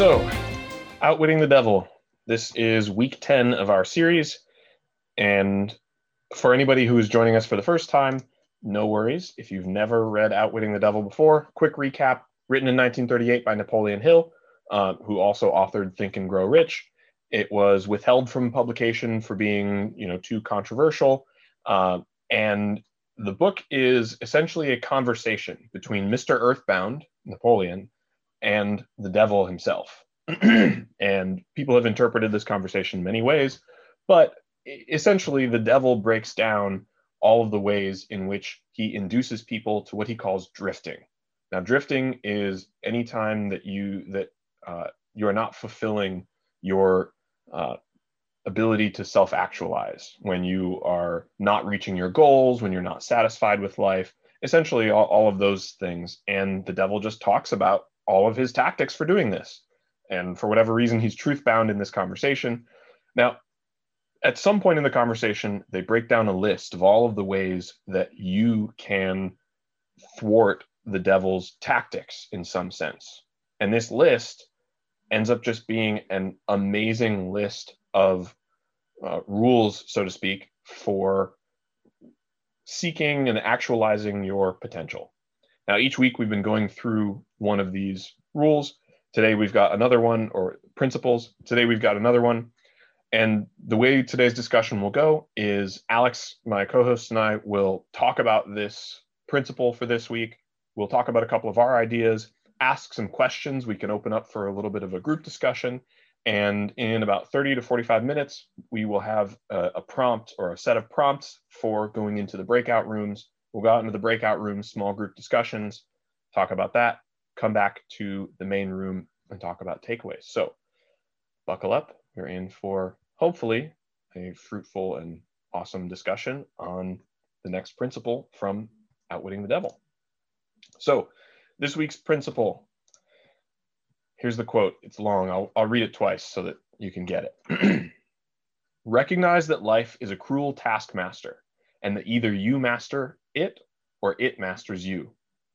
So, Outwitting the Devil. This is week 10 of our series. And for anybody who is joining us for the first time, no worries. If you've never read Outwitting the Devil before, quick recap written in 1938 by Napoleon Hill, uh, who also authored Think and Grow Rich. It was withheld from publication for being, you know, too controversial. Uh, and the book is essentially a conversation between Mr. Earthbound, Napoleon, and the devil himself. and people have interpreted this conversation many ways, but essentially the devil breaks down all of the ways in which he induces people to what he calls drifting. Now, drifting is any time that you that uh, you are not fulfilling your uh, ability to self-actualize, when you are not reaching your goals, when you're not satisfied with life, essentially all, all of those things. And the devil just talks about all of his tactics for doing this. And for whatever reason, he's truth bound in this conversation. Now, at some point in the conversation, they break down a list of all of the ways that you can thwart the devil's tactics in some sense. And this list ends up just being an amazing list of uh, rules, so to speak, for seeking and actualizing your potential. Now, each week we've been going through one of these rules. Today we've got another one, or principles. Today we've got another one. And the way today's discussion will go is Alex, my co host, and I will talk about this principle for this week. We'll talk about a couple of our ideas, ask some questions. We can open up for a little bit of a group discussion. And in about 30 to 45 minutes, we will have a, a prompt or a set of prompts for going into the breakout rooms. We'll go out into the breakout rooms, small group discussions, talk about that, come back to the main room and talk about takeaways. So buckle up. You're in for hopefully a fruitful and awesome discussion on the next principle from Outwitting the Devil. So this week's principle Here's the quote. It's long. I'll, I'll read it twice so that you can get it. Recognize that life is a cruel taskmaster and that either you master it or it masters you.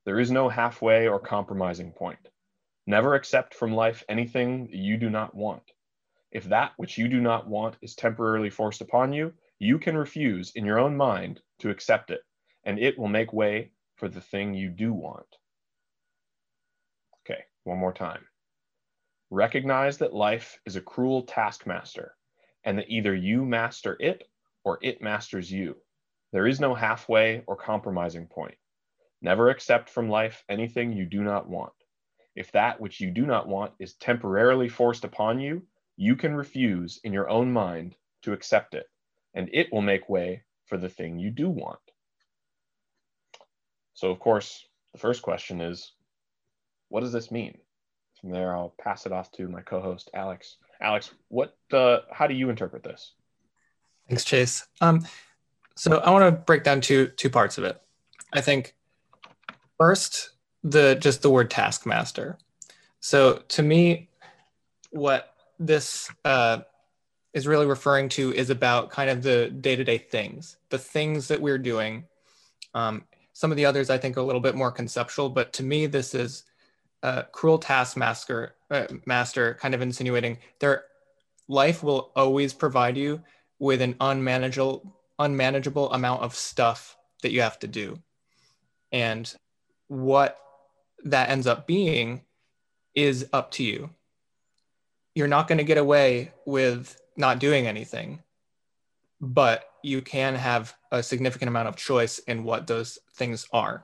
There is no halfway or compromising point. Never accept from life anything you do not want. If that which you do not want is temporarily forced upon you, you can refuse in your own mind to accept it, and it will make way for the thing you do want. Okay, one more time. Recognize that life is a cruel taskmaster and that either you master it or it masters you. There is no halfway or compromising point. Never accept from life anything you do not want. If that which you do not want is temporarily forced upon you, you can refuse in your own mind to accept it, and it will make way for the thing you do want. So, of course, the first question is what does this mean? From there, I'll pass it off to my co-host Alex. Alex, what? Uh, how do you interpret this? Thanks, Chase. Um, so I want to break down two two parts of it. I think first the just the word taskmaster. So to me, what this uh, is really referring to is about kind of the day to day things, the things that we're doing. Um, some of the others I think are a little bit more conceptual, but to me, this is uh, cruel taskmaster uh, master kind of insinuating their life will always provide you with an unmanageable unmanageable amount of stuff that you have to do. And what that ends up being is up to you. You're not going to get away with not doing anything but you can have a significant amount of choice in what those things are.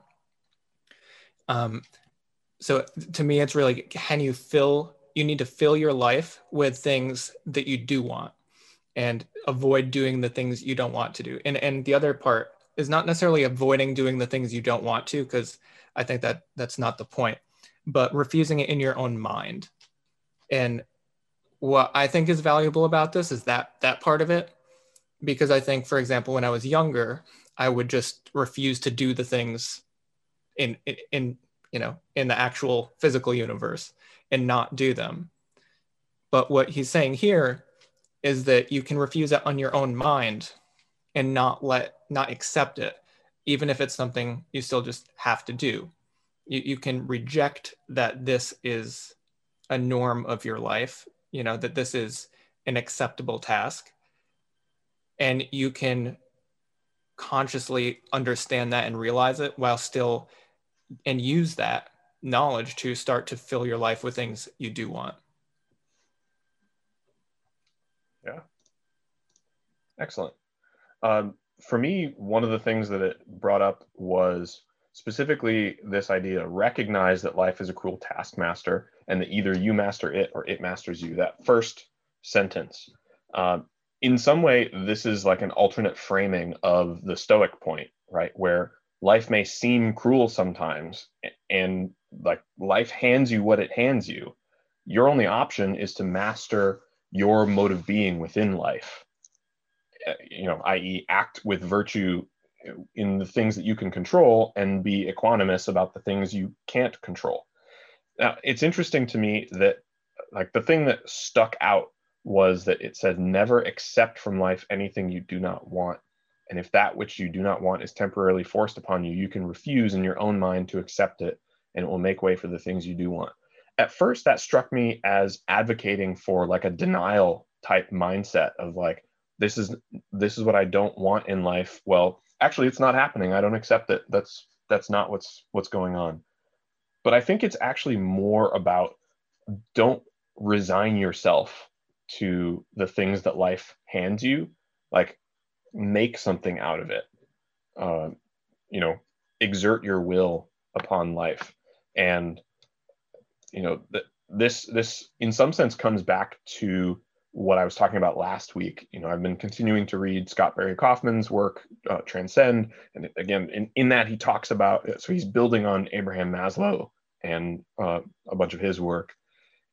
Um, so to me it's really can you fill you need to fill your life with things that you do want and avoid doing the things you don't want to do and and the other part is not necessarily avoiding doing the things you don't want to because i think that that's not the point but refusing it in your own mind and what i think is valuable about this is that that part of it because i think for example when i was younger i would just refuse to do the things in in, in you know, in the actual physical universe and not do them. But what he's saying here is that you can refuse it on your own mind and not let, not accept it, even if it's something you still just have to do. You, you can reject that this is a norm of your life, you know, that this is an acceptable task. And you can consciously understand that and realize it while still and use that knowledge to start to fill your life with things you do want. Yeah. Excellent. Um, for me, one of the things that it brought up was specifically this idea recognize that life is a cruel taskmaster and that either you master it or it masters you. That first sentence. Um, in some way, this is like an alternate framing of the Stoic point, right? Where life may seem cruel sometimes and like life hands you what it hands you. Your only option is to master your mode of being within life. Uh, you know, i.e., act with virtue in the things that you can control and be equanimous about the things you can't control. Now, it's interesting to me that, like, the thing that stuck out was that it said, never accept from life anything you do not want. And if that which you do not want is temporarily forced upon you, you can refuse in your own mind to accept it, and it will make way for the things you do want. At first, that struck me as advocating for like a denial type mindset of like, this is this is what I don't want in life. Well, actually it's not happening. I don't accept it. That's that's not what's what's going on. But i think it's actually more about don't resign yourself to the things that life hands you. Like make something out of it. Uh, you know exert your will upon life. And you know th- this this in some sense comes back to what I was talking about last week. You know, I've been continuing to read Scott Barry Kaufman's work, uh, Transcend, and again, in, in that he talks about so he's building on Abraham Maslow and uh, a bunch of his work,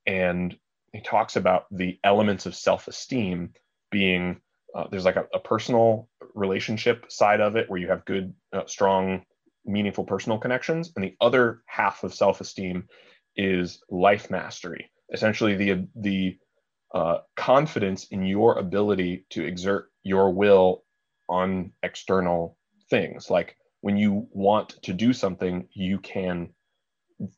and he talks about the elements of self-esteem being uh, there's like a, a, personal relationship side of it where you have good, uh, strong, meaningful personal connections, and the other half of self-esteem is life mastery, essentially the the uh, confidence in your ability to exert your will on external things. Like when you want to do something, you can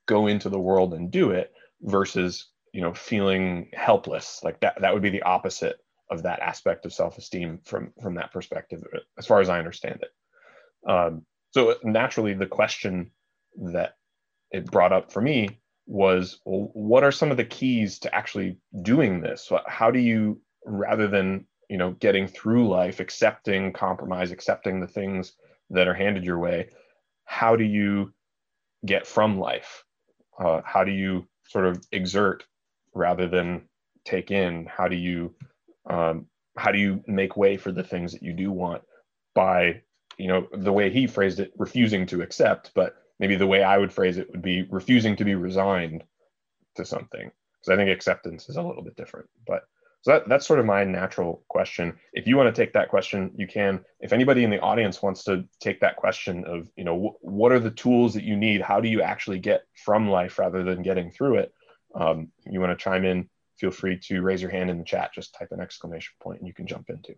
go into the world and do it versus you know feeling helpless like that that would be the opposite of that aspect of self-esteem from from that perspective as far as i understand it um, so naturally the question that it brought up for me was well, what are some of the keys to actually doing this? How do you rather than you know getting through life accepting compromise accepting the things that are handed your way how do you get from life? Uh, how do you sort of exert rather than take in? How do you um, how do you make way for the things that you do want by you know the way he phrased it refusing to accept but maybe the way I would phrase it would be refusing to be resigned to something because I think acceptance is a little bit different. But so that, that's sort of my natural question. If you want to take that question, you can. If anybody in the audience wants to take that question of, you know, w- what are the tools that you need? How do you actually get from life rather than getting through it? Um, you want to chime in, feel free to raise your hand in the chat. Just type an exclamation point and you can jump into.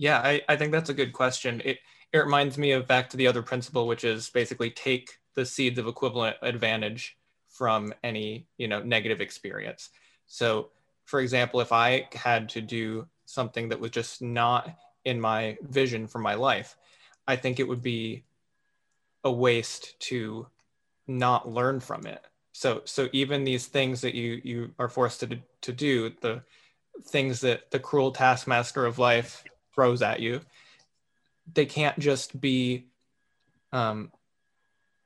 Yeah, I, I think that's a good question. It it reminds me of back to the other principle, which is basically take the seeds of equivalent advantage from any you know negative experience. So, for example, if I had to do something that was just not in my vision for my life, I think it would be a waste to not learn from it. So, so even these things that you you are forced to to do, the things that the cruel taskmaster of life throws at you they can't just be um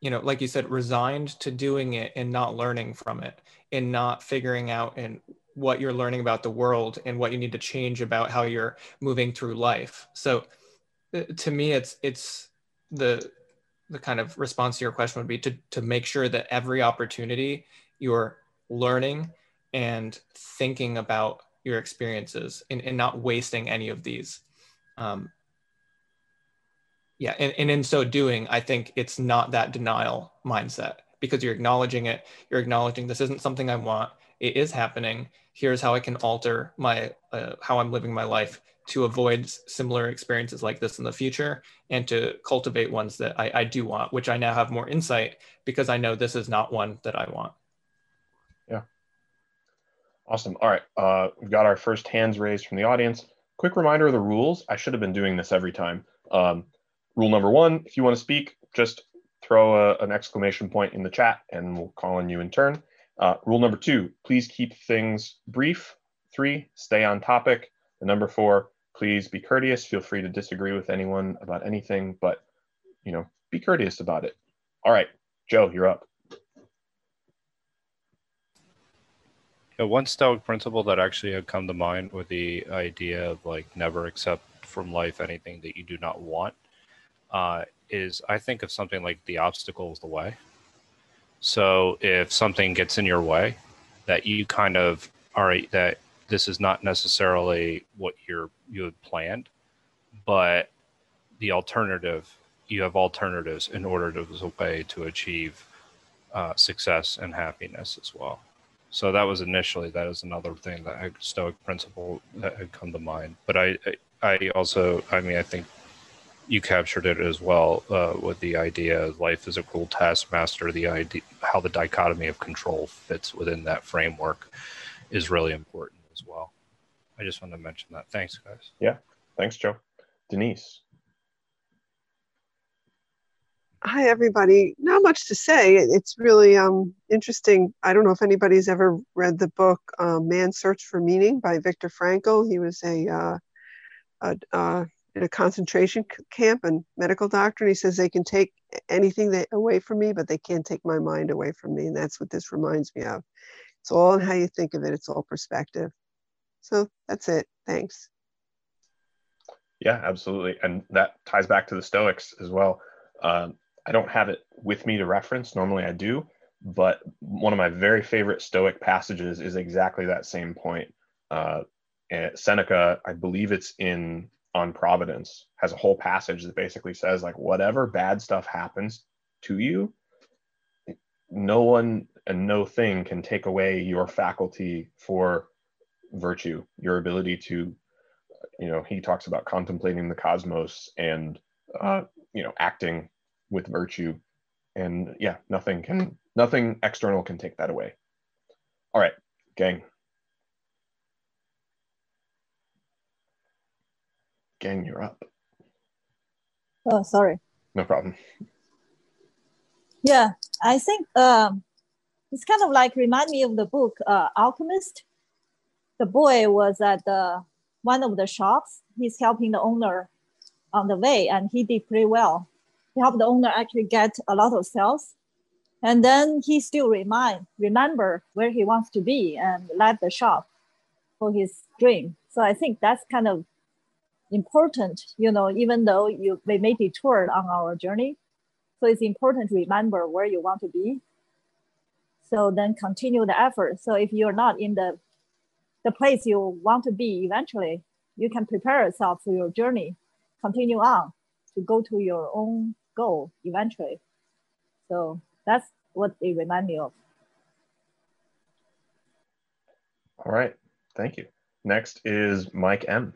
you know like you said resigned to doing it and not learning from it and not figuring out and what you're learning about the world and what you need to change about how you're moving through life. So uh, to me it's it's the the kind of response to your question would be to to make sure that every opportunity you're learning and thinking about your experiences and, and not wasting any of these um, yeah, and, and in so doing, I think it's not that denial mindset because you're acknowledging it. You're acknowledging this isn't something I want. It is happening. Here's how I can alter my uh, how I'm living my life to avoid similar experiences like this in the future and to cultivate ones that I, I do want, which I now have more insight because I know this is not one that I want. Yeah. Awesome. All right. Uh, we've got our first hands raised from the audience. Quick reminder of the rules. I should have been doing this every time. Um, rule number one if you want to speak, just throw a, an exclamation point in the chat and we'll call on you in turn. Uh, rule number two please keep things brief. Three, stay on topic. And number four, please be courteous. Feel free to disagree with anyone about anything, but you know, be courteous about it. All right, Joe, you're up. Yeah, one Stoic principle that actually had come to mind with the idea of like never accept from life anything that you do not want uh, is I think of something like the obstacle is the way. So if something gets in your way, that you kind of all right that this is not necessarily what you're you had planned, but the alternative you have alternatives in order to as a way to achieve uh, success and happiness as well. So that was initially that is another thing that Stoic principle that had come to mind. But I, I also, I mean, I think you captured it as well uh, with the idea life is a cruel taskmaster. The idea how the dichotomy of control fits within that framework is really important as well. I just wanted to mention that. Thanks, guys. Yeah, thanks, Joe. Denise. Hi, everybody. Not much to say. It's really um, interesting. I don't know if anybody's ever read the book uh, Man's Search for Meaning by Viktor Frankl. He was a, uh, a uh, in a concentration camp and medical doctor. And he says they can take anything away from me, but they can't take my mind away from me. And that's what this reminds me of. It's all in how you think of it. It's all perspective. So that's it. Thanks. Yeah, absolutely. And that ties back to the Stoics as well. Um, I don't have it with me to reference. Normally I do, but one of my very favorite Stoic passages is exactly that same point. Uh, Seneca, I believe it's in on Providence, has a whole passage that basically says like whatever bad stuff happens to you, no one and no thing can take away your faculty for virtue, your ability to, you know, he talks about contemplating the cosmos and, uh, you know, acting with virtue. And yeah nothing can nothing external can take that away. All right gang. Gang you're up. Oh sorry. No problem. Yeah i think um it's kind of like remind me of the book uh, alchemist. The boy was at the, one of the shops. He's helping the owner on the way and he did pretty well he helped the owner actually get a lot of sales. And then he still remind, remember where he wants to be and left the shop for his dream. So I think that's kind of important, you know, even though you we may detour on our journey. So it's important to remember where you want to be. So then continue the effort. So if you're not in the the place you want to be eventually, you can prepare yourself for your journey, continue on to go to your own goal eventually. So that's what they remind me of. All right. Thank you. Next is Mike M.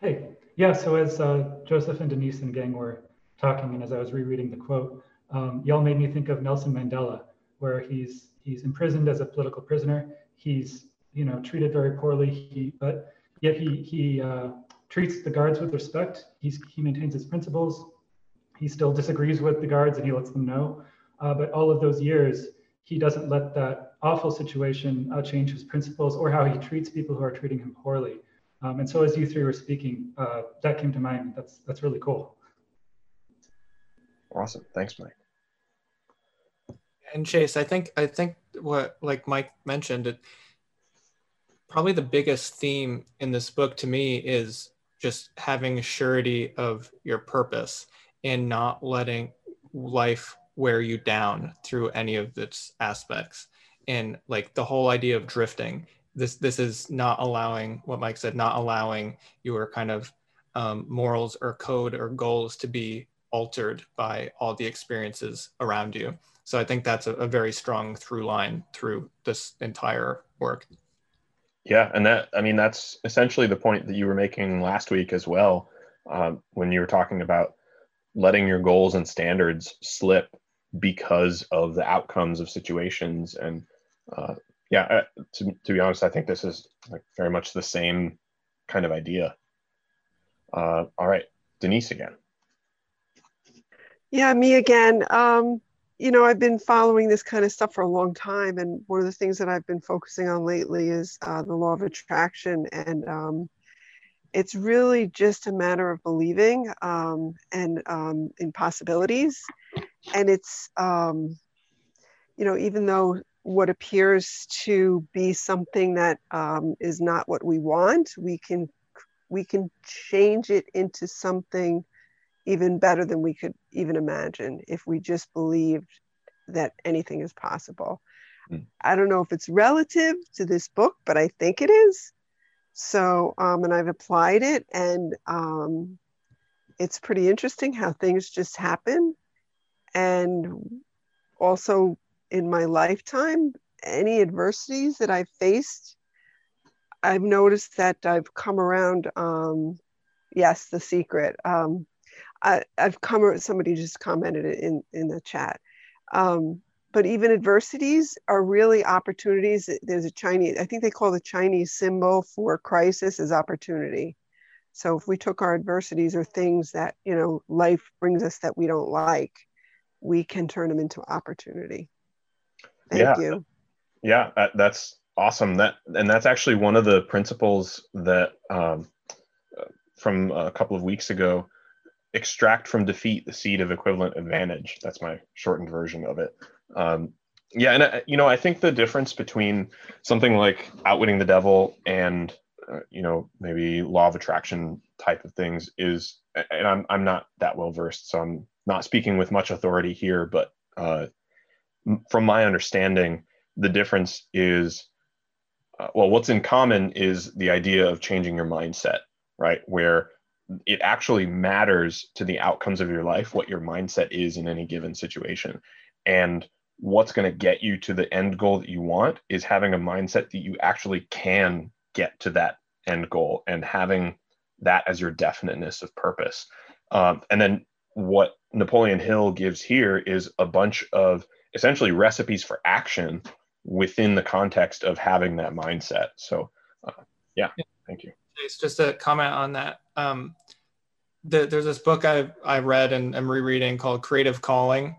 Hey, yeah. So as uh, Joseph and Denise and gang were talking, and as I was rereading the quote, um, y'all made me think of Nelson Mandela, where he's he's imprisoned as a political prisoner. He's you know treated very poorly. He but yet he he uh, treats the guards with respect. He's he maintains his principles he still disagrees with the guards and he lets them know. Uh, but all of those years, he doesn't let that awful situation uh, change his principles or how he treats people who are treating him poorly. Um, and so, as you three were speaking, uh, that came to mind. That's that's really cool. Awesome, thanks, Mike. And Chase, I think I think what like Mike mentioned, it probably the biggest theme in this book to me is just having a surety of your purpose and not letting life wear you down through any of its aspects. And like the whole idea of drifting this this is not allowing what mike said not allowing your kind of um, morals or code or goals to be altered by all the experiences around you. So i think that's a, a very strong through line through this entire work. Yeah and that i mean that's essentially the point that you were making last week as well um, when you were talking about letting your goals and standards slip because of the outcomes of situations and uh, yeah, uh, to, to be honest, I think this is like very much the same kind of idea. Uh, all right, Denise again. Yeah, me again. Um, you know, I've been following this kind of stuff for a long time, and one of the things that I've been focusing on lately is uh, the law of attraction, and um, it's really just a matter of believing um, and um, in possibilities, and it's um, you know, even though what appears to be something that um, is not what we want, we can we can change it into something even better than we could even imagine if we just believed that anything is possible. Mm. I don't know if it's relative to this book, but I think it is. So, um, and I've applied it, and um, it's pretty interesting how things just happen. And also in my lifetime, any adversities that I've faced, I've noticed that I've come around. Um, yes, the secret. Um, I, have come. Somebody just commented in in the chat. Um, but even adversities are really opportunities. There's a Chinese. I think they call the Chinese symbol for crisis is opportunity. So if we took our adversities or things that you know life brings us that we don't like, we can turn them into opportunity. Thank yeah. you. Yeah, that's awesome. That and that's actually one of the principles that um, from a couple of weeks ago extract from defeat the seed of equivalent advantage. That's my shortened version of it. Um, yeah, and uh, you know, I think the difference between something like outwitting the devil and uh, you know maybe law of attraction type of things is, and I'm I'm not that well versed, so I'm not speaking with much authority here, but uh, from my understanding, the difference is, uh, well, what's in common is the idea of changing your mindset, right? Where it actually matters to the outcomes of your life what your mindset is in any given situation. And what's going to get you to the end goal that you want is having a mindset that you actually can get to that end goal and having that as your definiteness of purpose. Um, and then what Napoleon Hill gives here is a bunch of essentially recipes for action within the context of having that mindset. So, uh, yeah, thank you. It's just a comment on that. Um, the, there's this book I I read and I'm rereading called Creative Calling,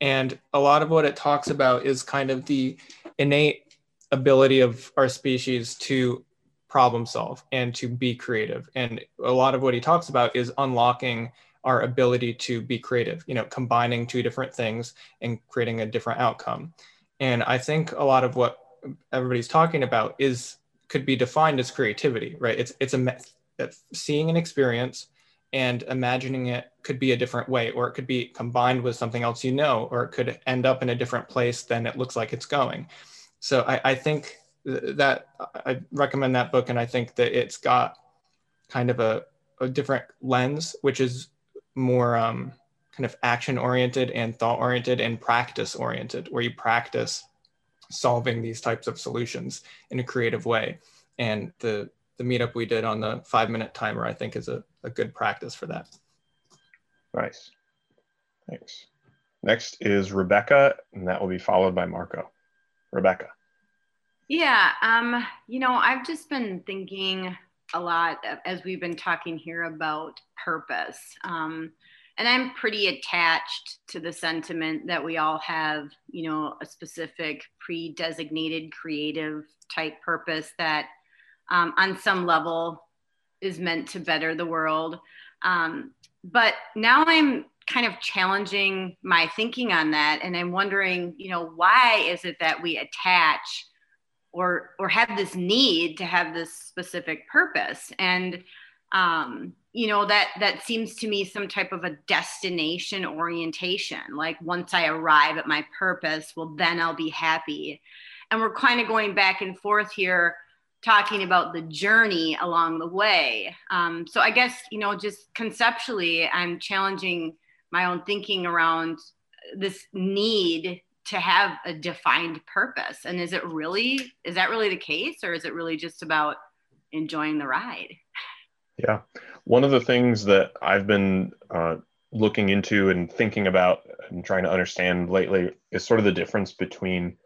and a lot of what it talks about is kind of the innate ability of our species to problem solve and to be creative. And a lot of what he talks about is unlocking our ability to be creative, you know, combining two different things and creating a different outcome. And I think a lot of what everybody's talking about is could be defined as creativity, right? It's it's a seeing an experience and imagining it could be a different way, or it could be combined with something else you know, or it could end up in a different place than it looks like it's going. So I, I think that I recommend that book, and I think that it's got kind of a, a different lens, which is more um, kind of action oriented and thought oriented and practice oriented, where you practice solving these types of solutions in a creative way. And the the meetup we did on the five minute timer, I think, is a, a good practice for that. Nice. Thanks. Next is Rebecca, and that will be followed by Marco. Rebecca. Yeah, um, you know, I've just been thinking a lot as we've been talking here about purpose. Um, and I'm pretty attached to the sentiment that we all have, you know, a specific pre designated creative type purpose that um, on some level is meant to better the world. Um, but now I'm kind of challenging my thinking on that. And I'm wondering, you know, why is it that we attach or or have this need to have this specific purpose and um, you know that that seems to me some type of a destination orientation like once i arrive at my purpose well then i'll be happy and we're kind of going back and forth here talking about the journey along the way. Um, so i guess you know just conceptually i'm challenging my own thinking around this need to have a defined purpose. And is it really is that really the case or is it really just about enjoying the ride? Yeah. One of the things that i've been uh, looking into and thinking about and trying to understand lately is sort of the difference between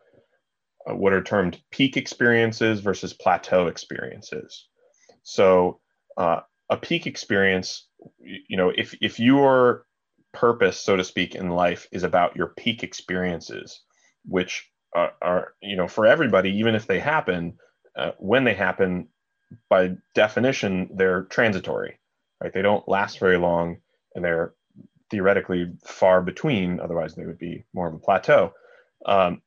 what are termed peak experiences versus plateau experiences. So, uh, a peak experience, you know, if if your purpose, so to speak, in life is about your peak experiences, which are, are you know, for everybody, even if they happen, uh, when they happen, by definition, they're transitory, right? They don't last very long, and they're theoretically far between. Otherwise, they would be more of a plateau. Um,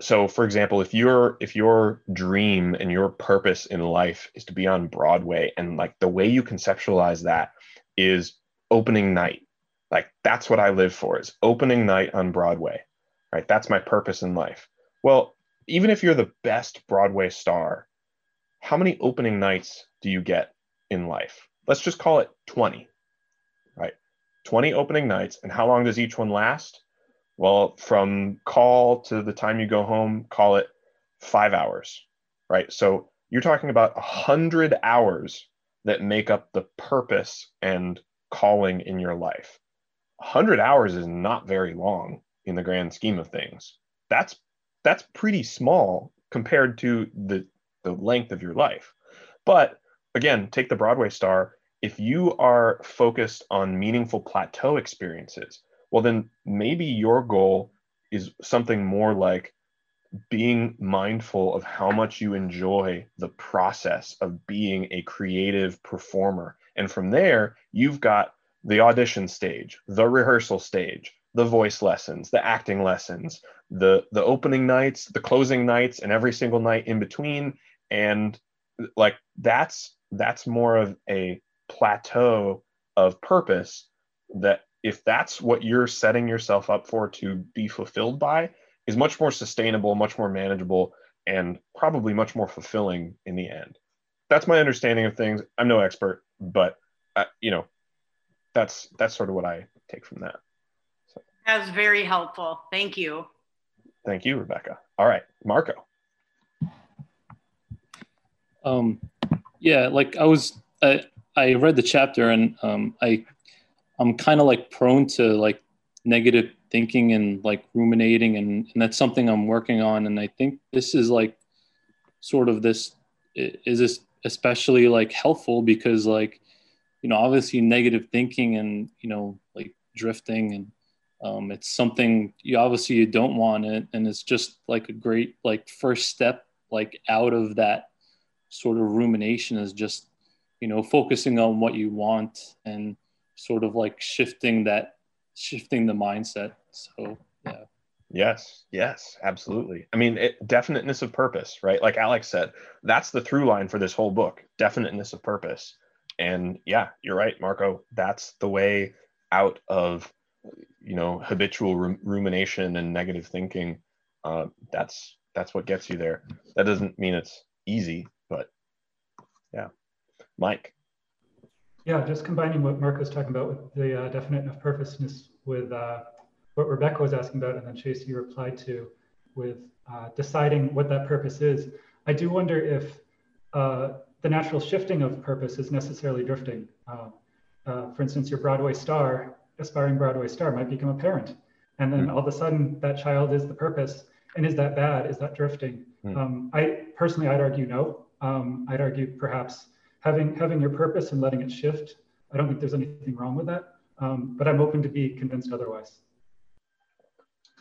so for example if your if your dream and your purpose in life is to be on broadway and like the way you conceptualize that is opening night like that's what i live for is opening night on broadway right? That's my purpose in life. Well even if you're the best broadway star how many opening nights do you get in life? Let's just call it 20 right? 20 opening nights and how long does each one last well, from call to the time you go home, call it five hours, right? So you're talking about a hundred hours that make up the purpose and calling in your life. A hundred hours is not very long in the grand scheme of things. That's that's pretty small compared to the the length of your life. But again, take the Broadway star. If you are focused on meaningful plateau experiences, well then maybe your goal is something more like being mindful of how much you enjoy the process of being a creative performer. And from there you've got the audition stage the rehearsal stage the voice lessons the acting lessons the the opening nights the closing nights and every single night in between. And like that's that's more of a plateau of purpose that if that's what you're setting yourself up for to be fulfilled by is much more sustainable much more manageable and probably much more fulfilling in the end. That's my understanding of things. I'm no expert but uh, you know that's that's sort of what i take from that. So. that was very helpful. Thank you. Thank you rebecca. All right marco. Um yeah like i was i i read the chapter and um i I'm kind of like prone to like negative thinking and like ruminating and, and that's something I'm working on and I think this is like sort of this is this especially like helpful because like you know obviously negative thinking and you know like drifting and um, it's something you obviously you don't want it and it's just like a great like first step like out of that sort of rumination is just you know focusing on what you want and sort of like shifting that shifting the mindset. So yeah. Yes yes absolutely. I mean it, definiteness of purpose right? Like alex said that's the through line for this whole book definiteness of purpose. And yeah you're right marco. That's the way out of you know habitual rumination and negative thinking. Uh, that's that's what gets you there. That doesn't mean it's easy but yeah. Mike yeah, just combining what Mark was talking about with the uh, definite of purposeness with uh, what Rebecca was asking about, and then Chase, you replied to with uh, deciding what that purpose is. I do wonder if uh, the natural shifting of purpose is necessarily drifting. Uh, uh, for instance, your Broadway star, aspiring Broadway star, might become a parent, and then mm. all of a sudden that child is the purpose. And is that bad? Is that drifting? Mm. Um, I personally, I'd argue no. Um, I'd argue perhaps having having your purpose and letting it shift. I don't think there's anything wrong with that, um, but I'm open to be convinced otherwise.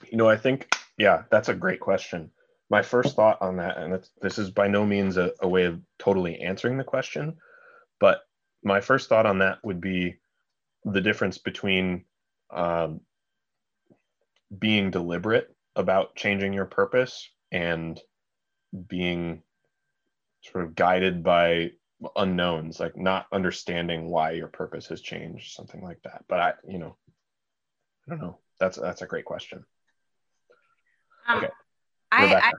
You know, I think yeah, that's a great question. My first thought on that, and this is by no means a, a way of totally answering the question, but my first thought on that would be the difference between um, being deliberate about changing your purpose and being sort of guided by unknowns, like not understanding why your purpose has changed, something like that. But I, you know, I don't know. That's that's a great question. Um, okay. I, I,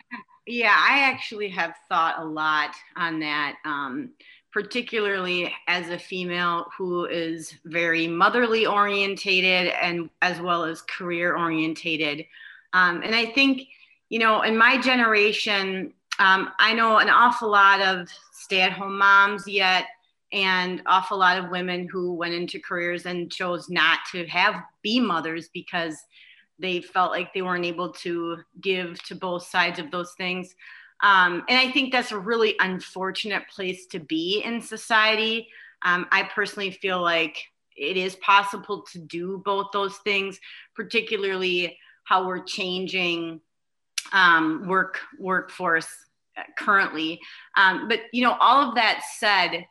yeah, I actually have thought a lot on that, um, particularly as a female who is very motherly orientated and as well as career orientated. Um, and I think, you know, in my generation, um, I know an awful lot of stay at home moms yet and awful lot of women who went into careers and chose not to have be mothers because they felt like they weren't able to give to both sides of those things. Um, and I think that's a really unfortunate place to be in society. Um, I personally feel like it is possible to do both those things, particularly how we're changing um, work workforce currently. Um, but you know, all of that said,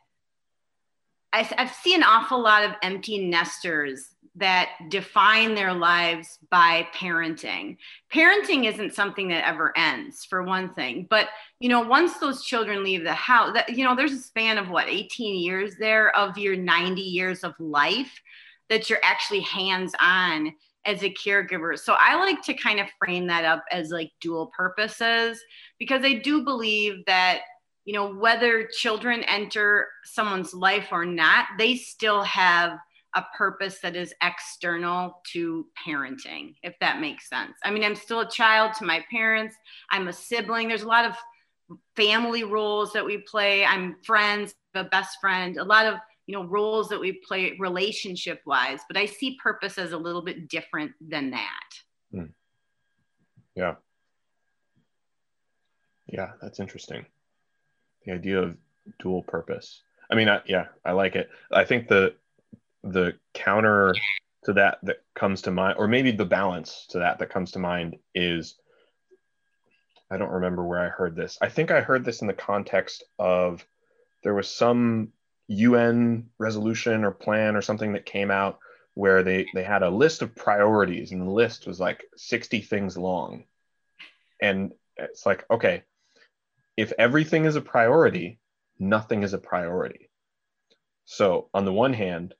I, I've seen an awful lot of empty nesters that define their lives by parenting. Parenting isn't something that ever ends, for one thing. But you know, once those children leave the house, that you know, there's a span of what 18 years there of your 90 years of life that you're actually hands-on as a caregiver. So I like to kind of frame that up as like dual purposes because I do believe that you know whether children enter someone's life or not, they still have a purpose that is external to parenting, if that makes sense. I mean, I'm still a child to my parents, I'm a sibling. There's a lot of family roles that we play. I'm friends, a best friend, a lot of you know roles that we play relationship wise but i see purpose as a little bit different than that. Hmm. yeah. Yeah that's interesting. The idea of dual purpose. I mean I, yeah i like it. I think the the counter to that that comes to mind, or maybe the balance to that that comes to mind is I don't remember where I heard this. I think I heard this in the context of there was some UN resolution or plan or something that came out where they they had a list of priorities and the list was like 60 things long. And it's like, okay, if everything is a priority, nothing is a priority. So, on the one hand,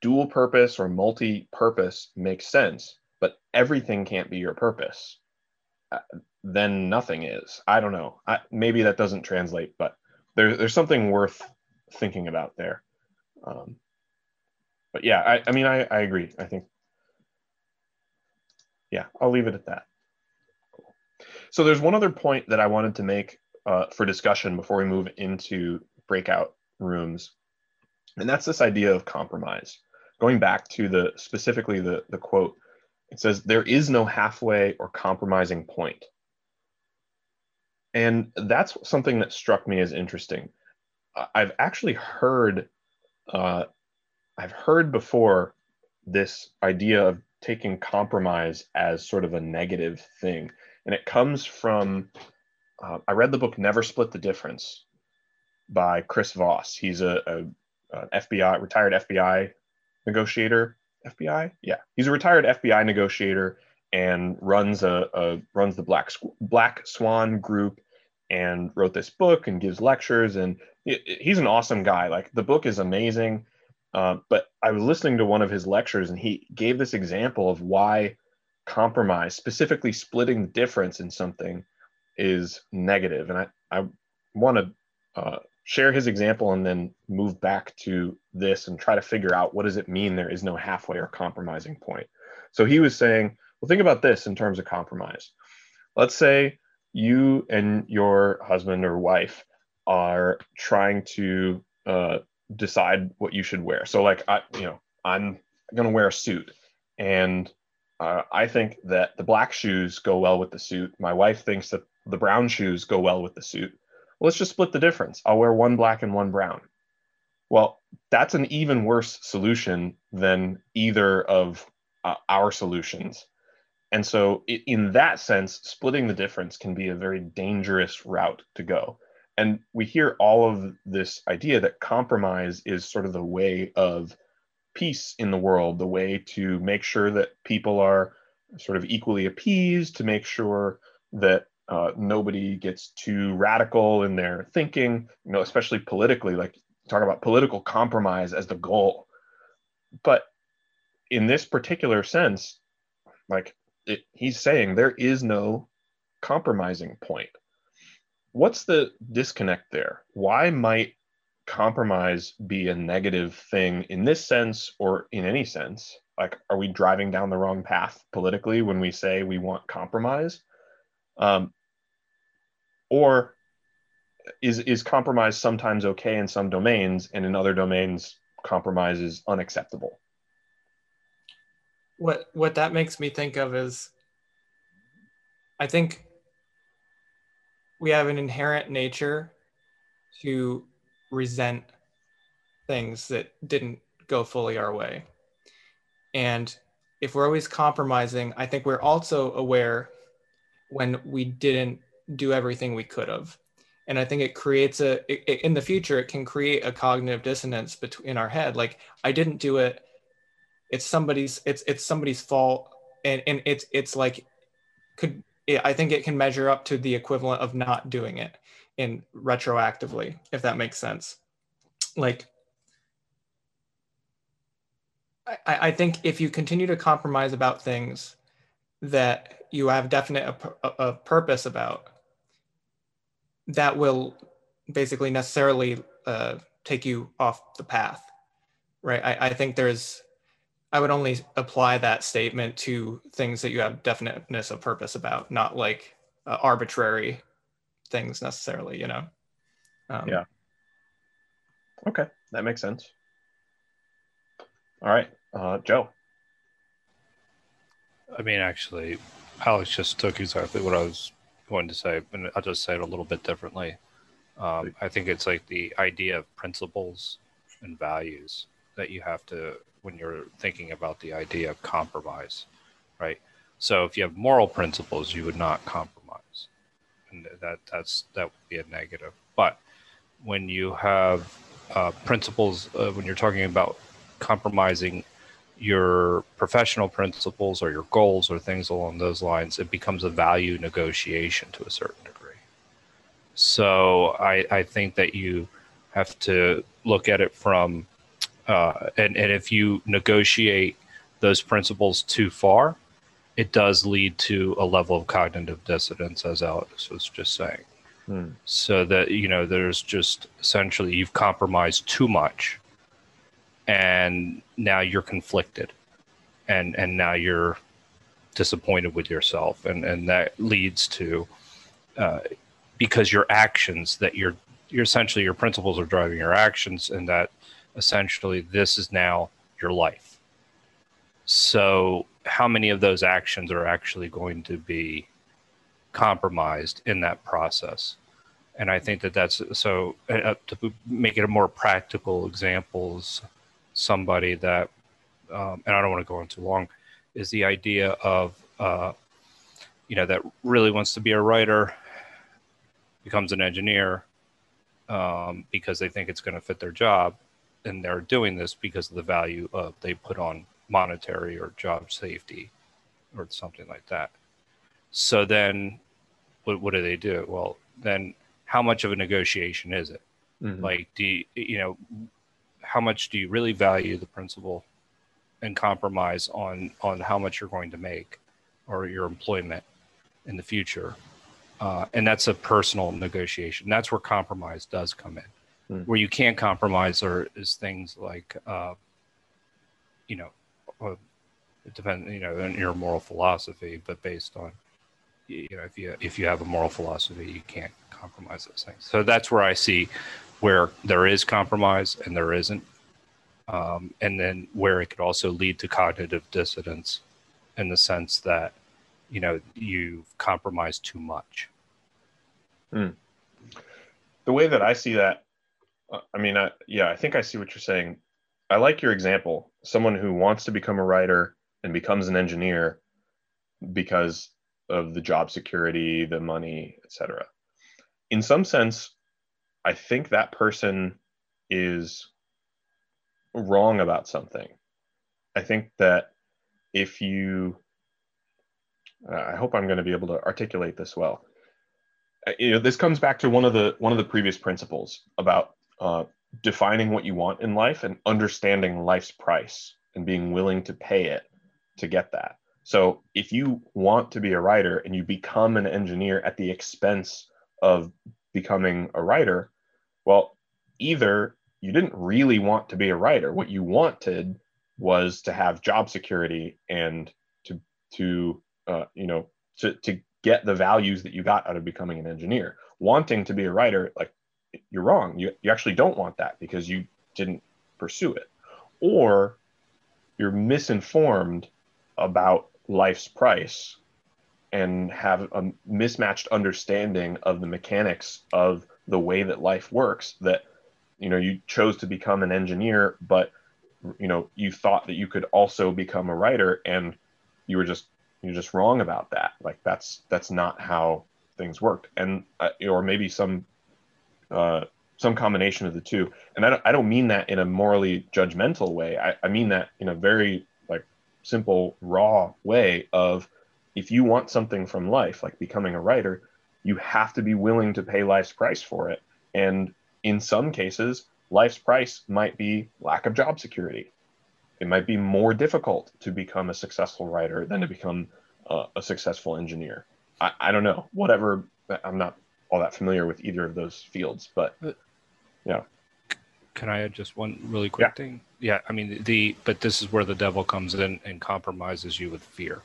dual purpose or multi purpose makes sense, but everything can't be your purpose. Uh, then nothing is. I don't know. I, maybe that doesn't translate, but there, there's something worth thinking about there. Um, but yeah, I, I mean, I, I agree. I think, yeah, I'll leave it at that. So there's one other point that I wanted to make uh, for discussion before we move into breakout rooms, and that's this idea of compromise going back to the specifically the, the quote, it says, There is no halfway or compromising point. And that's something that struck me as interesting. I've actually heard, uh, I've heard before this idea of taking compromise as sort of a negative thing. And it comes from, uh, I read the book Never Split the Difference by Chris Voss. He's a, a, a FBI, retired FBI negotiator. FBI, yeah, he's a retired FBI negotiator and runs a, a runs the Black Black Swan Group and wrote this book and gives lectures and he's an awesome guy. Like the book is amazing. Uh, but I was listening to one of his lectures and he gave this example of why compromise, specifically splitting the difference in something, is negative. And I, I want to uh, share his example and then move back to this and try to figure out what does it mean there is no halfway or compromising point. So he was saying, well, think about this in terms of compromise. Let's say you and your husband or wife are trying to uh, decide what you should wear. So, like, I, you know, I'm going to wear a suit, and uh, I think that the black shoes go well with the suit. My wife thinks that the brown shoes go well with the suit let's just split the difference. I'll wear one black and one brown. Well, that's an even worse solution than either of uh, our solutions. And so, in that sense, splitting the difference can be a very dangerous route to go. And we hear all of this idea that compromise is sort of the way of peace in the world, the way to make sure that people are sort of equally appeased, to make sure that uh, nobody gets too radical in their thinking, you know, especially politically, like talk about political compromise as the goal. But in this particular sense, like it, he's saying, there is no compromising point. What's the disconnect there? Why might compromise be a negative thing in this sense or in any sense? Like, are we driving down the wrong path politically when we say we want compromise? Um, or is is compromise sometimes okay in some domains and in other domains compromise is unacceptable what what that makes me think of is I think we have an inherent nature to resent things that didn't go fully our way. And if we're always compromising, I think we're also aware when we didn't do everything we could have. And I think it creates a, it, in the future, it can create a cognitive dissonance between in our head. Like, I didn't do it. It's somebody's, it's, it's somebody's fault. And, and it's, it's like, could, I think it can measure up to the equivalent of not doing it in retroactively, if that makes sense. Like, I, I think if you continue to compromise about things that you have definite a, a purpose about, that will basically necessarily uh, take you off the path, right? I, I think there's, I would only apply that statement to things that you have definiteness of purpose about, not like uh, arbitrary things necessarily, you know? Um, yeah. Okay, that makes sense. All right, uh, Joe. I mean, actually, Alex just took exactly what I was going to say, and I'll just say it a little bit differently. Um, I think it's like the idea of principles and values that you have to when you're thinking about the idea of compromise, right? So if you have moral principles, you would not compromise, and that that's that would be a negative. But when you have uh, principles, uh, when you're talking about compromising your professional principles or your goals or things along those lines, it becomes a value negotiation to a certain degree. So I, I think that you have to look at it from, uh, and, and if you negotiate those principles too far, it does lead to a level of cognitive dissonance, as Alex was just saying. Hmm. So that, you know, there's just essentially you've compromised too much and now you're conflicted and and now you're disappointed with yourself and and that leads to uh, because your actions that you're you're essentially your principles are driving your actions and that essentially this is now your life so how many of those actions are actually going to be compromised in that process and i think that that's so uh, to make it a more practical examples somebody that, um, and I don't want to go on too long, is the idea of, uh, you know, that really wants to be a writer, becomes an engineer um, because they think it's going to fit their job. And they're doing this because of the value of they put on monetary or job safety or something like that. So then what, what do they do? Well, then how much of a negotiation is it? Mm-hmm. Like, do you, you know, how much do you really value the principle and compromise on on how much you're going to make or your employment in the future uh, and that's a personal negotiation that's where compromise does come in mm. where you can't compromise or is things like uh, you know uh, it depends you know on your moral philosophy but based on you know if you if you have a moral philosophy you can't compromise those things so that's where i see where there is compromise and there isn't, um, and then where it could also lead to cognitive dissonance in the sense that you know you've compromised too much. Mm. The way that I see that, I mean, I, yeah, I think I see what you're saying. I like your example. Someone who wants to become a writer and becomes an engineer because of the job security, the money, etc. In some sense, I think that person is wrong about something. I think that if you, uh, I hope I'm going to be able to articulate this well. Uh, you know, this comes back to one of the one of the previous principles about uh, defining what you want in life and understanding life's price and being willing to pay it to get that. So if you want to be a writer and you become an engineer at the expense of becoming a writer, well, either you didn't really want to be a writer. What you wanted was to have job security and to to uh, you know to to get the values that you got out of becoming an engineer. Wanting to be a writer, like you're wrong. You you actually don't want that because you didn't pursue it, or you're misinformed about life's price and have a mismatched understanding of the mechanics of the way that life works that you know you chose to become an engineer but you know you thought that you could also become a writer and you were just you're just wrong about that. Like that's that's not how things worked. And uh, or maybe some uh, some combination of the two. And I don't, I don't mean that in a morally judgmental way. I, I mean that in a very like simple raw way of if you want something from life like becoming a writer you have to be willing to pay life's price for it. And in some cases life's price might be lack of job security. It might be more difficult to become a successful writer than to become uh, a successful engineer. I, I don't know. Whatever i'm not all that familiar with either of those fields but yeah can I add just one really quick Yeah. thing? Yeah, I mean the but this is where the devil comes in and compromises you with fear.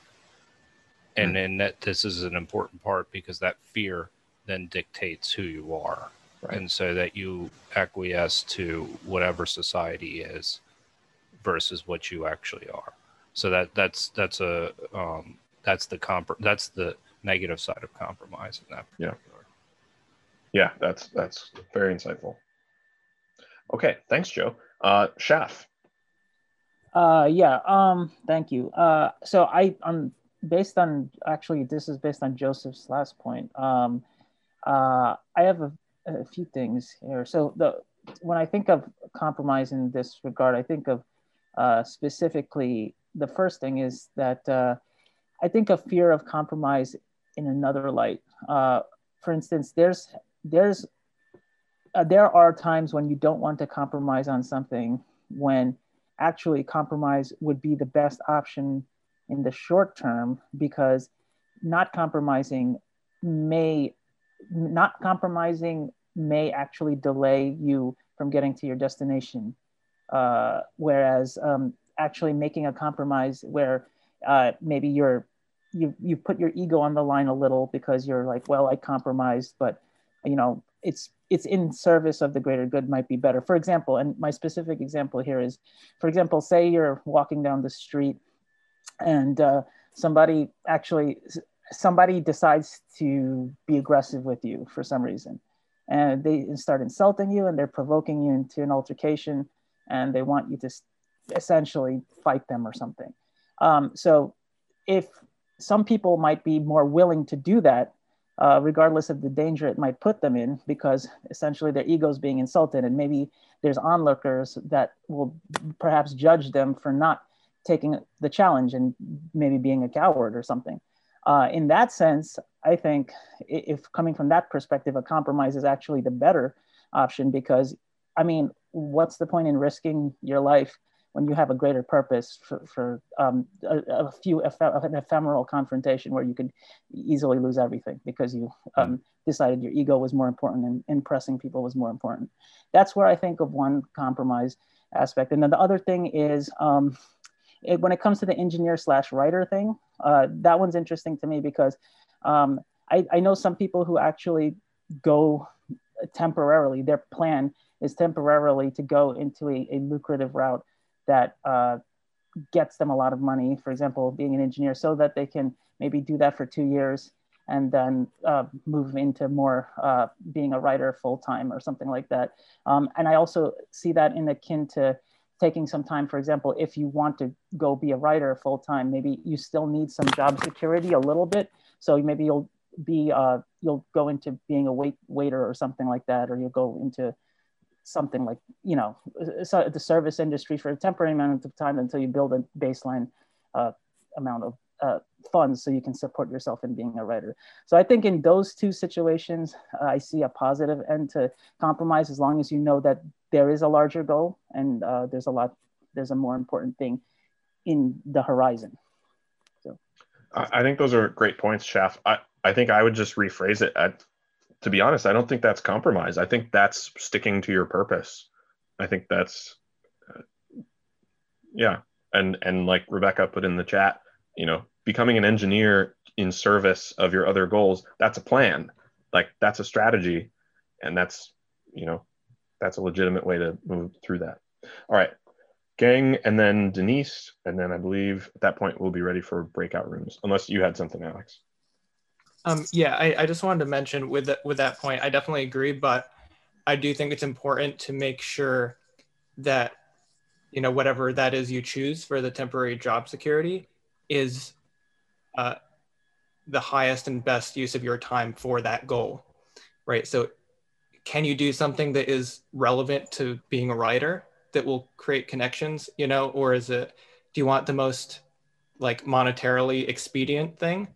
And then that this is an important part because that fear then dictates who you are. Right. And so that you acquiesce to whatever society is versus what you actually are. So that that's that's a um that's the comp that's the negative side of compromise in that Yeah. Yeah that's that's very insightful okay thanks joe uh Shaf. Uh, yeah. Um, thank you. Uh, so I, um, based on actually, this is based on Joseph's last point. Um, uh, I have a, a few things here. So the when I think of compromise in this regard, I think of uh, specifically the first thing is that uh, I think of fear of compromise in another light. Uh, for instance, there's there's uh, there are times when you don't want to compromise on something when actually compromise would be the best option in the short term because not compromising may not compromising may actually delay you from getting to your destination. Uh, whereas um, actually making a compromise where uh, maybe you're you you put your ego on the line a little because you're like well i compromised but you know it's it's in service of the greater good might be better. For example and my specific example here is for example say you're walking down the street and uh, somebody actually somebody decides to be aggressive with you for some reason. And they start insulting you and they're provoking you into an altercation and they want you to essentially fight them or something. Um, so if some people might be more willing to do that uh, regardless of the danger it might put them in, because essentially their ego is being insulted, and maybe there's onlookers that will perhaps judge them for not taking the challenge and maybe being a coward or something. Uh, in that sense, I think if coming from that perspective, a compromise is actually the better option because, I mean, what's the point in risking your life when you have a greater purpose for, for um, a, a few an ephemeral confrontation where you could easily lose everything because you um, decided your ego was more important and impressing people was more important. That's where I think of one compromise aspect. And then the other thing is um, it, when it comes to the engineer slash writer thing, uh, that one's interesting to me because um, I, I know some people who actually go temporarily, their plan is temporarily to go into a, a lucrative route that uh, gets them a lot of money, for example, being an engineer, so that they can maybe do that for two years and then uh, move into more uh, being a writer full time or something like that. Um, and I also see that in akin to taking some time, for example, if you want to go be a writer full time, maybe you still need some job security a little bit. So maybe you'll be uh, you'll go into being a wait waiter or something like that, or you'll go into something like you know so the service industry for a temporary amount of time until you build a baseline uh, amount of uh, funds so you can support yourself in being a writer so i think in those two situations uh, i see a positive end to compromise as long as you know that there is a larger goal and uh, there's a lot there's a more important thing in the horizon I, I think those are great points, Chef. I, I think I would just rephrase it. To be honest, I don't think that's compromise. I think that's sticking to your purpose. I think that's, uh, yeah. And and like Rebecca put in the chat, you know, becoming an engineer in service of your other goals, that's a plan. Like that's a strategy, and that's you know, that's a legitimate way to move through that. All right. Gang, and then Denise, and then I believe at that point we'll be ready for breakout rooms, unless you had something, Alex. Um, yeah, I, I just wanted to mention with that with that point, I definitely agree, but I do think it's important to make sure that you know whatever that is you choose for the temporary job security is uh, the highest and best use of your time for that goal, right? So, can you do something that is relevant to being a writer? that will create connections, you know, or is it do you want the most like monetarily expedient thing?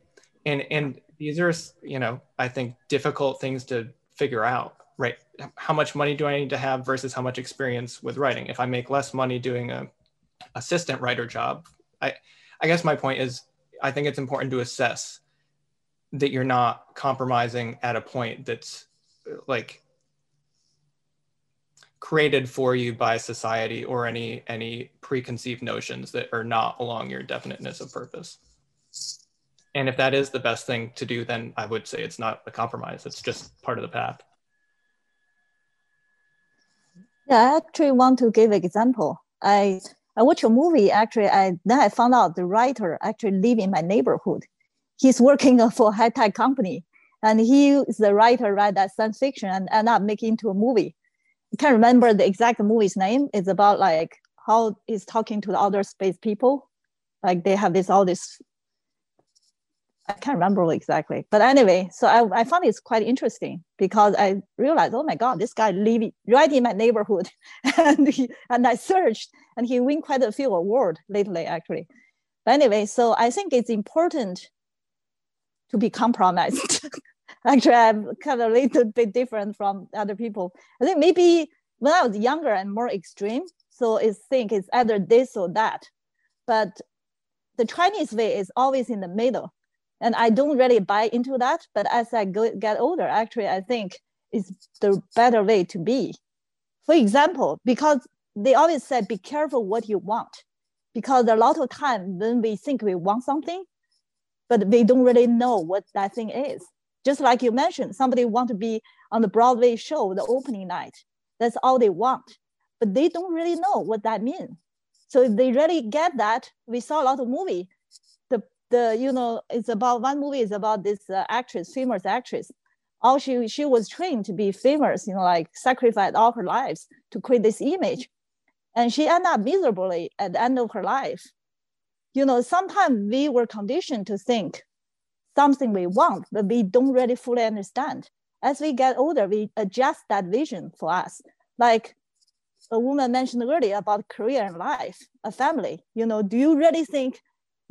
And and these are, you know, I think difficult things to figure out, right? How much money do I need to have versus how much experience with writing? If I make less money doing a assistant writer job, I I guess my point is I think it's important to assess that you're not compromising at a point that's like created for you by society or any any preconceived notions that are not along your definiteness of purpose and if that is the best thing to do then i would say it's not a compromise it's just part of the path yeah i actually want to give an example i i watched a movie actually i then i found out the writer actually live in my neighborhood he's working for a high-tech company and he is the writer write that science fiction and end up making into a movie can't remember the exact movie's name. It's about like how he's talking to the outer space people. Like they have this all this. I can't remember exactly, but anyway, so I, I found it's quite interesting because I realized, oh my god, this guy living right in my neighborhood, and he, and I searched, and he win quite a few awards lately, actually. But anyway, so I think it's important to be compromised actually I'm kind of a little bit different from other people. I think maybe when I was younger and more extreme, so I think it's either this or that. But the Chinese way is always in the middle. And I don't really buy into that. But as I go, get older, actually, I think it's the better way to be. For example, because they always say, be careful what you want. Because a lot of time when we think we want something, but we don't really know what that thing is. Just like you mentioned, somebody want to be on the Broadway show, the opening night. That's all they want, but they don't really know what that means. So if they really get that, we saw a lot of movie. The the you know it's about one movie is about this uh, actress, famous actress. All she she was trained to be famous, you know, like sacrificed all her lives to create this image, and she ended up miserably at the end of her life. You know, sometimes we were conditioned to think something we want, but we don't really fully understand. As we get older, we adjust that vision for us. Like a woman mentioned earlier about career and life, a family. You know, do you really think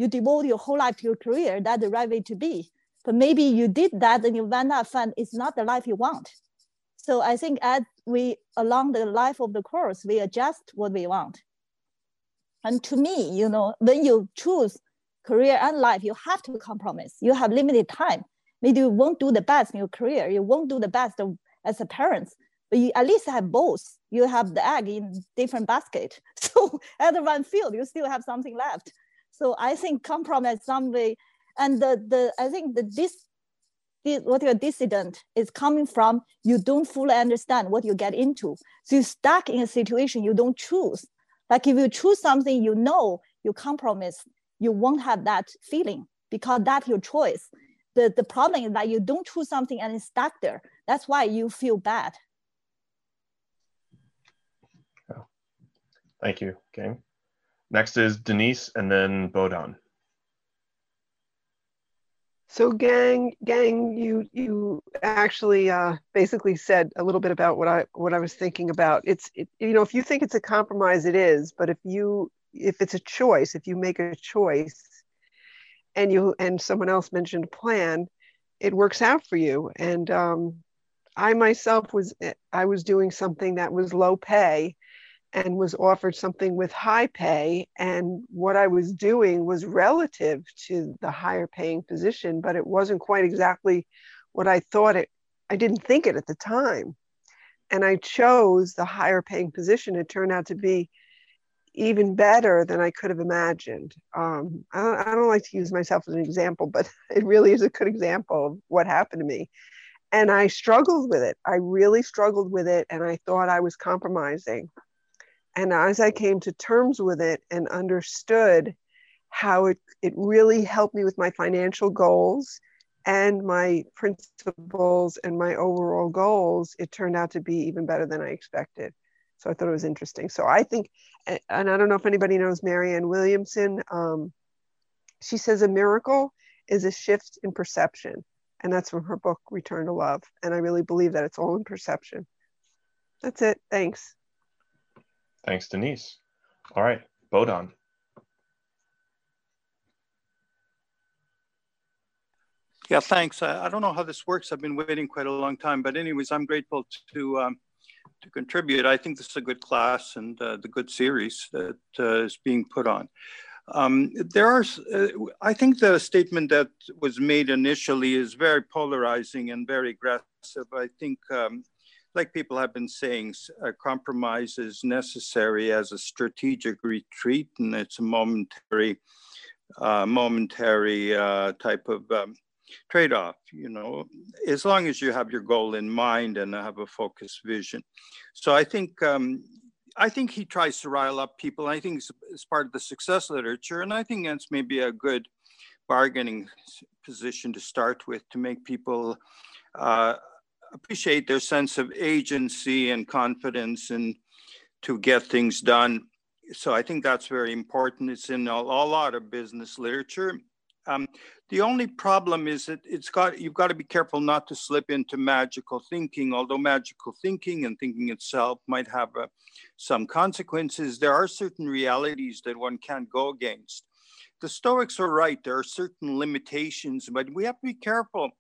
you devote your whole life to your career? That's the right way to be. But maybe you did that and you went up and it's not the life you want. So I think as we along the life of the course, we adjust what we want. And to me, you know, when you choose career and life, you have to compromise. You have limited time. Maybe you won't do the best in your career. You won't do the best as a parent, but you at least have both. You have the egg in different basket. So at one field, you still have something left. So I think compromise some way, and the the I think the this what your dissident is coming from you don't fully understand what you get into so you're stuck in a situation you don't choose like if you choose something you know you compromise you won't have that feeling because that's your choice. The, the problem is that you don't choose something and it's stuck there. That's why you feel bad. Oh. Thank you, Gang. Next is Denise and then Bodan. So, gang, gang, you you actually uh, basically said a little bit about what I what I was thinking about. It's it, you know if you think it's a compromise, it is. But if you if it's a choice, if you make a choice and you and someone else mentioned plan, it works out for you. And um, I myself was I was doing something that was low pay and was offered something with high pay and what I was doing was relative to the higher paying position but it wasn't quite exactly what I thought it I didn't think it at the time and I chose the higher paying position it turned out to be even better than I could have imagined. Um, I, don't, I don't like to use myself as an example, but it really is a good example of what happened to me. And I struggled with it. I really struggled with it, and I thought I was compromising. And as I came to terms with it and understood how it, it really helped me with my financial goals and my principles and my overall goals, it turned out to be even better than I expected. So I thought it was interesting. So I think, and I don't know if anybody knows Marianne Williamson. Um, she says a miracle is a shift in perception. And that's from her book, Return to Love. And I really believe that it's all in perception. That's it. Thanks. Thanks, Denise. All right, Bodon. Yeah, thanks. I, I, don't know how this works. I've been waiting quite a long time, but anyways, I'm grateful to um, to contribute. I think this is a good class and uh, the good series that uh, is being put on. Um, there are, uh, I think the statement that was made initially is very polarizing and very aggressive. I think, um, like people have been saying, a compromise is necessary as a strategic retreat, and it's a momentary, uh, momentary uh, type of um, trade-off. You know, as long as you have your goal in mind and have a focused vision. So I think um, I think he tries to rile up people. I think it's, part of the success literature, and I think that's maybe a good bargaining position to start with to make people uh, appreciate their sense of agency and confidence and to get things done. So I think that's very important. It's in a, a lot of business literature. Um, the only problem is that it's got you've got to be careful not to slip into magical thinking. Although magical thinking and thinking itself might have uh, some consequences, there are certain realities that one can't go against. The Stoics are right. There are certain limitations, but we have to be careful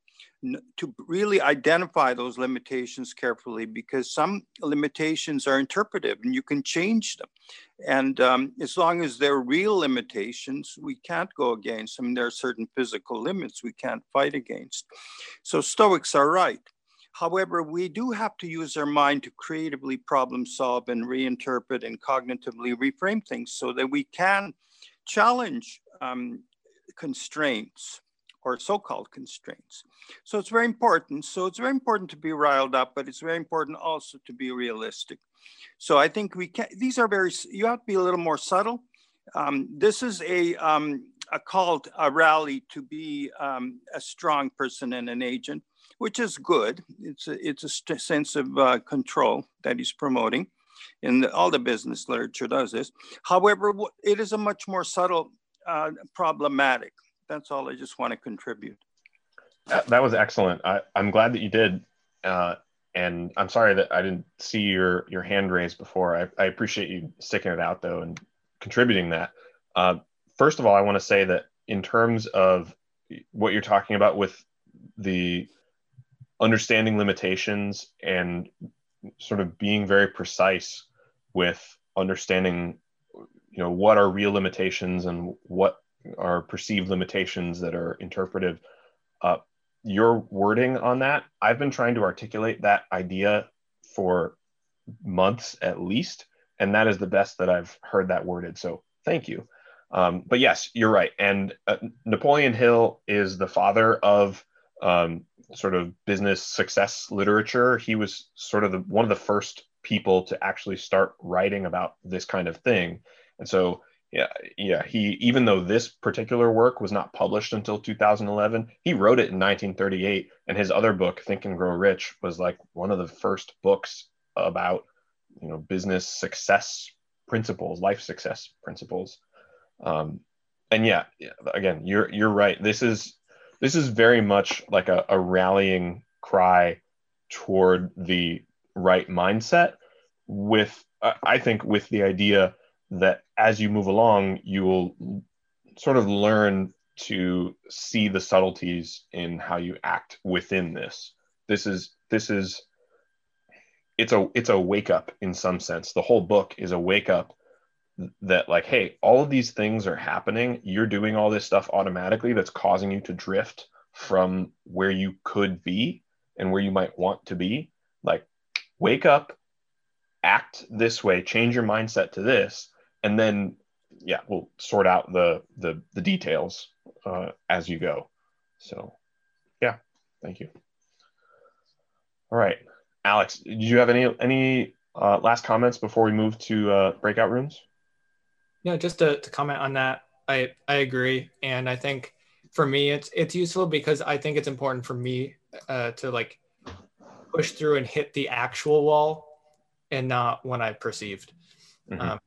to really identify those limitations carefully because some limitations are interpretive and you can change them. And um, as long as they're real limitations, we can't go against them. There are certain physical limits we can't fight against. So Stoics are right. However, we do have to use our mind to creatively problem solve and reinterpret and cognitively reframe things so that we can challenge um, constraints or so-called constraints. So it's very important. So it's very important to be riled up, but it's very important also to be realistic. So I think we can, these are very, you have to be a little more subtle. Um, this is a, um, a a rally to be um, a strong person and an agent, which is good. It's a, it's a sense of uh, control that he's promoting. And all the business literature does this. However, it is a much more subtle uh, problematic. That's all I just want to contribute. That, that was excellent. I, am glad that you did. Uh, and I'm sorry that I didn't see your your hand raised before. I, I appreciate you sticking it out though and contributing that. Uh, first of all, I want to say that in terms of what you're talking about with the understanding limitations and sort of being very precise with understanding you know what are real limitations and what are perceived limitations that are interpretive uh, your wording on that, I've been trying to articulate that idea for months at least, and that is the best that I've heard that worded. So thank you. Um, but yes, you're right. And uh, Napoleon Hill is the father of um, sort of business success literature. He was sort of the, one of the first people to actually start writing about this kind of thing. And so yeah yeah he even though this particular work was not published until 2011 he wrote it in 1938 and his other book think and grow rich was like one of the first books about you know business success principles life success principles. Um, and yeah again you're you're right. This is this is very much like a, a rallying cry toward the right mindset with i think with the idea that as you move along, you will sort of learn to see the subtleties in how you act within this. This is this is it's a it's a wake up in some sense. The whole book is a wake up that like hey, all of these things are happening. You're doing all this stuff automatically that's causing you to drift from where you could be and where you might want to be. Like wake up, act this way, change your mindset to this and then yeah, we'll sort out the the, the details uh, as you go. So yeah, thank you. All right, Alex, did you have any any Uh, last comments before we move to uh, breakout rooms. Yeah, just to, to comment on that, I I agree, and I think for me it's it's useful because I think it's important for me uh, to like push through and hit the actual wall, and not when I perceived. Mhm. Um,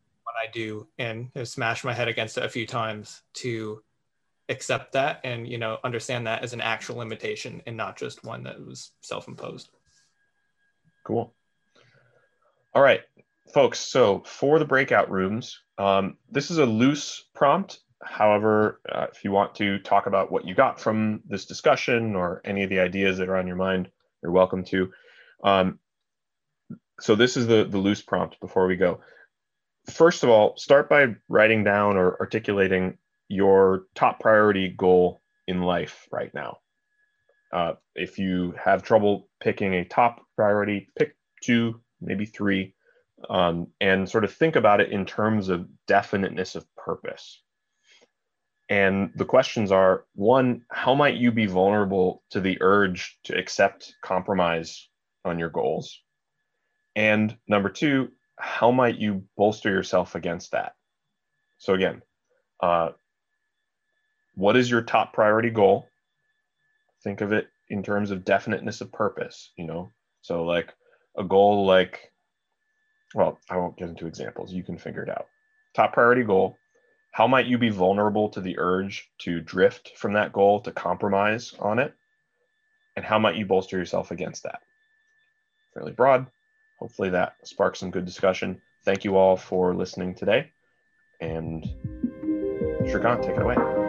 I do and smashed my head against it a few times to accept that and you know understand that as an actual limitation and not just one that was self-imposed. Cool. All right, folks. So for the breakout rooms, um, this is a loose prompt. However, uh, if you want to talk about what you got from this discussion or any of the ideas that are on your mind, you're welcome to. Um, so this is the the loose prompt before we go. First of all, start by writing down or articulating your top priority goal in life right now. Uh, if you have trouble picking a top priority, pick two, maybe three, um, and sort of think about it in terms of definiteness of purpose. And the questions are one, how might you be vulnerable to the urge to accept compromise on your goals? And number two, how might you bolster yourself against that? So, again, uh, what is your top priority goal? Think of it in terms of definiteness of purpose, you know? So, like a goal like, well, I won't get into examples. You can figure it out. Top priority goal. How might you be vulnerable to the urge to drift from that goal to compromise on it? And how might you bolster yourself against that? Fairly broad. Hopefully that sparks some good discussion. Thank you all for listening today. And Shrikant, take it away.